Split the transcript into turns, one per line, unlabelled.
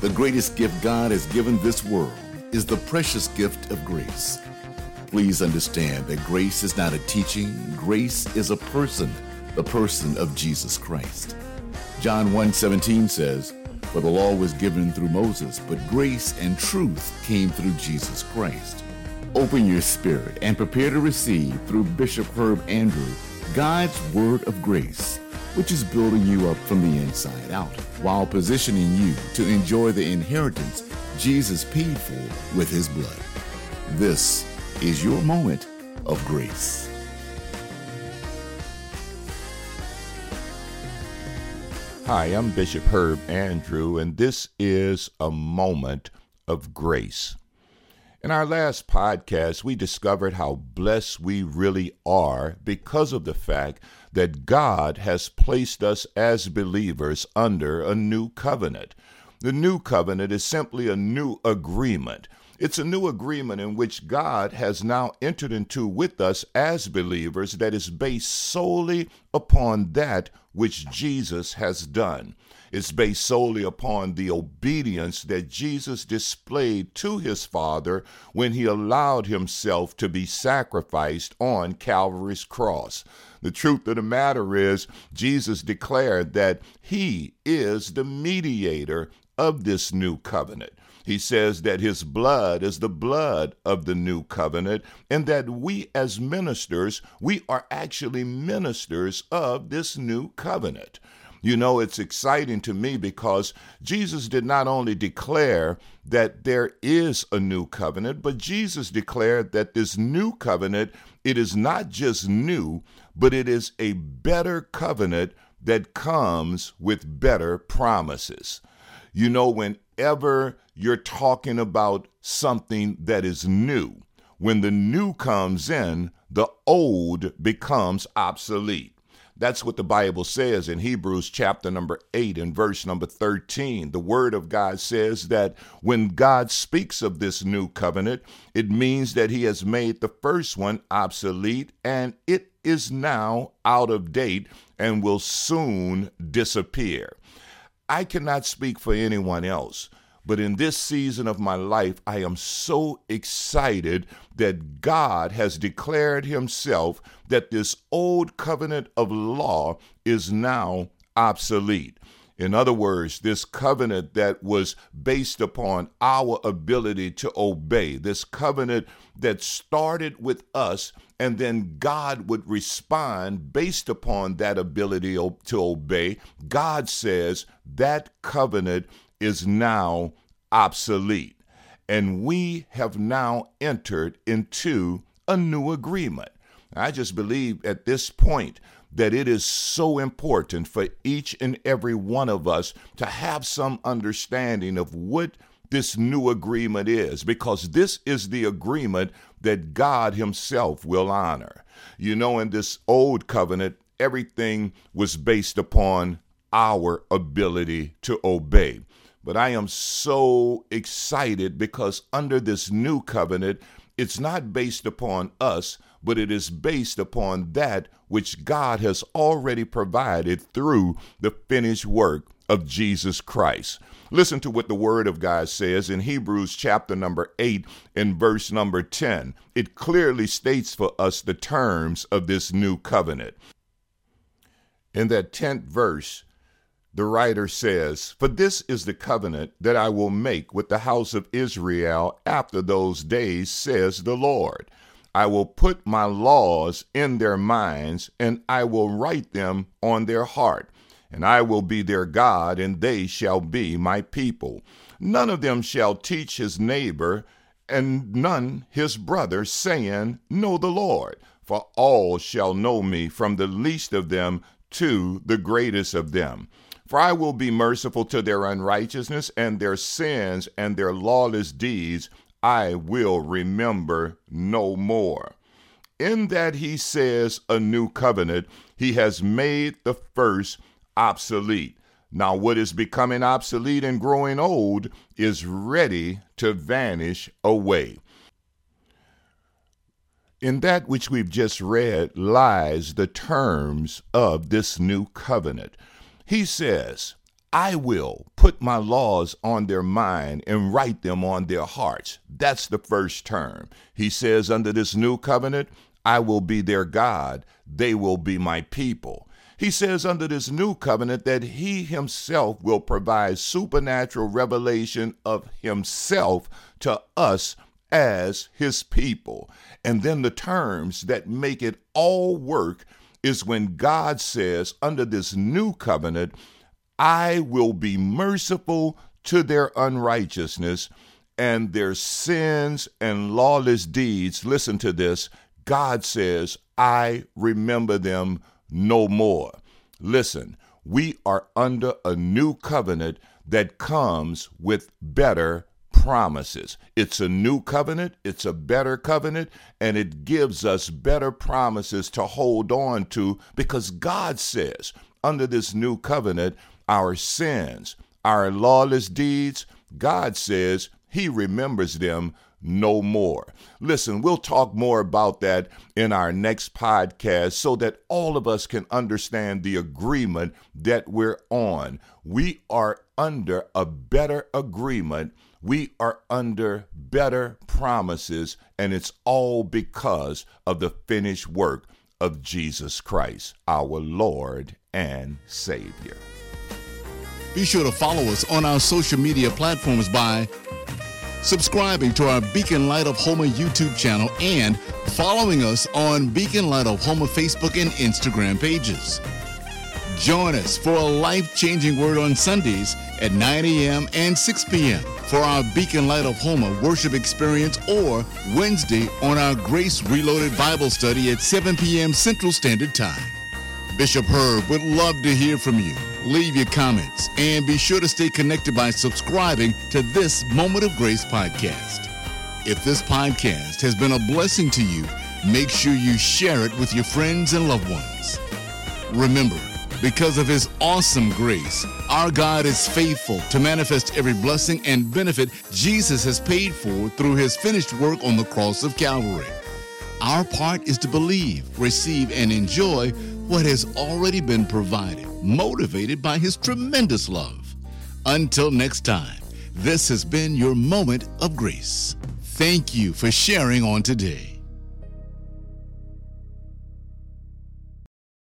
The greatest gift God has given this world is the precious gift of grace. Please understand that grace is not a teaching, grace is a person, the person of Jesus Christ. John 1:17 says, "For the law was given through Moses, but grace and truth came through Jesus Christ." Open your spirit and prepare to receive through Bishop Herb Andrew God's word of grace, which is building you up from the inside out while positioning you to enjoy the inheritance Jesus paid for with his blood. This is your moment of grace.
Hi, I'm Bishop Herb Andrew, and this is a moment of grace. In our last podcast, we discovered how blessed we really are because of the fact that God has placed us as believers under a new covenant. The new covenant is simply a new agreement. It's a new agreement in which God has now entered into with us as believers that is based solely upon that which Jesus has done. It's based solely upon the obedience that Jesus displayed to his Father when he allowed himself to be sacrificed on Calvary's cross. The truth of the matter is, Jesus declared that he is the mediator of this new covenant. He says that his blood is the blood of the new covenant, and that we as ministers, we are actually ministers of this new covenant. You know, it's exciting to me because Jesus did not only declare that there is a new covenant, but Jesus declared that this new covenant, it is not just new, but it is a better covenant that comes with better promises. You know, whenever you're talking about something that is new, when the new comes in, the old becomes obsolete. That's what the Bible says in Hebrews chapter number 8 and verse number 13. The Word of God says that when God speaks of this new covenant, it means that He has made the first one obsolete and it is now out of date and will soon disappear. I cannot speak for anyone else, but in this season of my life, I am so excited that God has declared Himself that this old covenant of law is now obsolete. In other words, this covenant that was based upon our ability to obey, this covenant that started with us, and then God would respond based upon that ability to obey. God says that covenant is now obsolete. And we have now entered into a new agreement. I just believe at this point that it is so important for each and every one of us to have some understanding of what this new agreement is, because this is the agreement that God Himself will honor. You know, in this old covenant, everything was based upon our ability to obey. But I am so excited because under this new covenant, it's not based upon us, but it is based upon that which God has already provided through the finished work of Jesus Christ. Listen to what the Word of God says in Hebrews chapter number 8 and verse number 10. It clearly states for us the terms of this new covenant. In that 10th verse, the writer says, For this is the covenant that I will make with the house of Israel after those days, says the Lord. I will put my laws in their minds, and I will write them on their heart. And I will be their God, and they shall be my people. None of them shall teach his neighbor, and none his brother, saying, Know the Lord. For all shall know me, from the least of them to the greatest of them. For I will be merciful to their unrighteousness, and their sins and their lawless deeds I will remember no more. In that he says a new covenant, he has made the first obsolete. Now, what is becoming obsolete and growing old is ready to vanish away. In that which we've just read lies the terms of this new covenant. He says, I will put my laws on their mind and write them on their hearts. That's the first term. He says, under this new covenant, I will be their God, they will be my people. He says under this new covenant that he himself will provide supernatural revelation of himself to us as his people. And then the terms that make it all work is when God says, under this new covenant, I will be merciful to their unrighteousness and their sins and lawless deeds. Listen to this. God says, I remember them no more. Listen, we are under a new covenant that comes with better promises. It's a new covenant, it's a better covenant, and it gives us better promises to hold on to because God says, under this new covenant, our sins, our lawless deeds, God says He remembers them no more. Listen, we'll talk more about that in our next podcast so that all of us can understand the agreement that we're on. We are under a better agreement. We are under better promises, and it's all because of the finished work of Jesus Christ, our Lord and Savior.
Be sure to follow us on our social media platforms by subscribing to our Beacon Light of Homer YouTube channel, and following us on Beacon Light of Homer Facebook and Instagram pages. Join us for a life changing word on Sundays at 9 a.m. and 6 p.m. for our Beacon Light of Homer worship experience, or Wednesday on our Grace Reloaded Bible study at 7 p.m. Central Standard Time. Bishop Herb would love to hear from you leave your comments, and be sure to stay connected by subscribing to this Moment of Grace podcast. If this podcast has been a blessing to you, make sure you share it with your friends and loved ones. Remember, because of his awesome grace, our God is faithful to manifest every blessing and benefit Jesus has paid for through his finished work on the cross of Calvary. Our part is to believe, receive, and enjoy what has already been provided motivated by his tremendous love. Until next time, this has been your moment of grace. Thank you for sharing on today.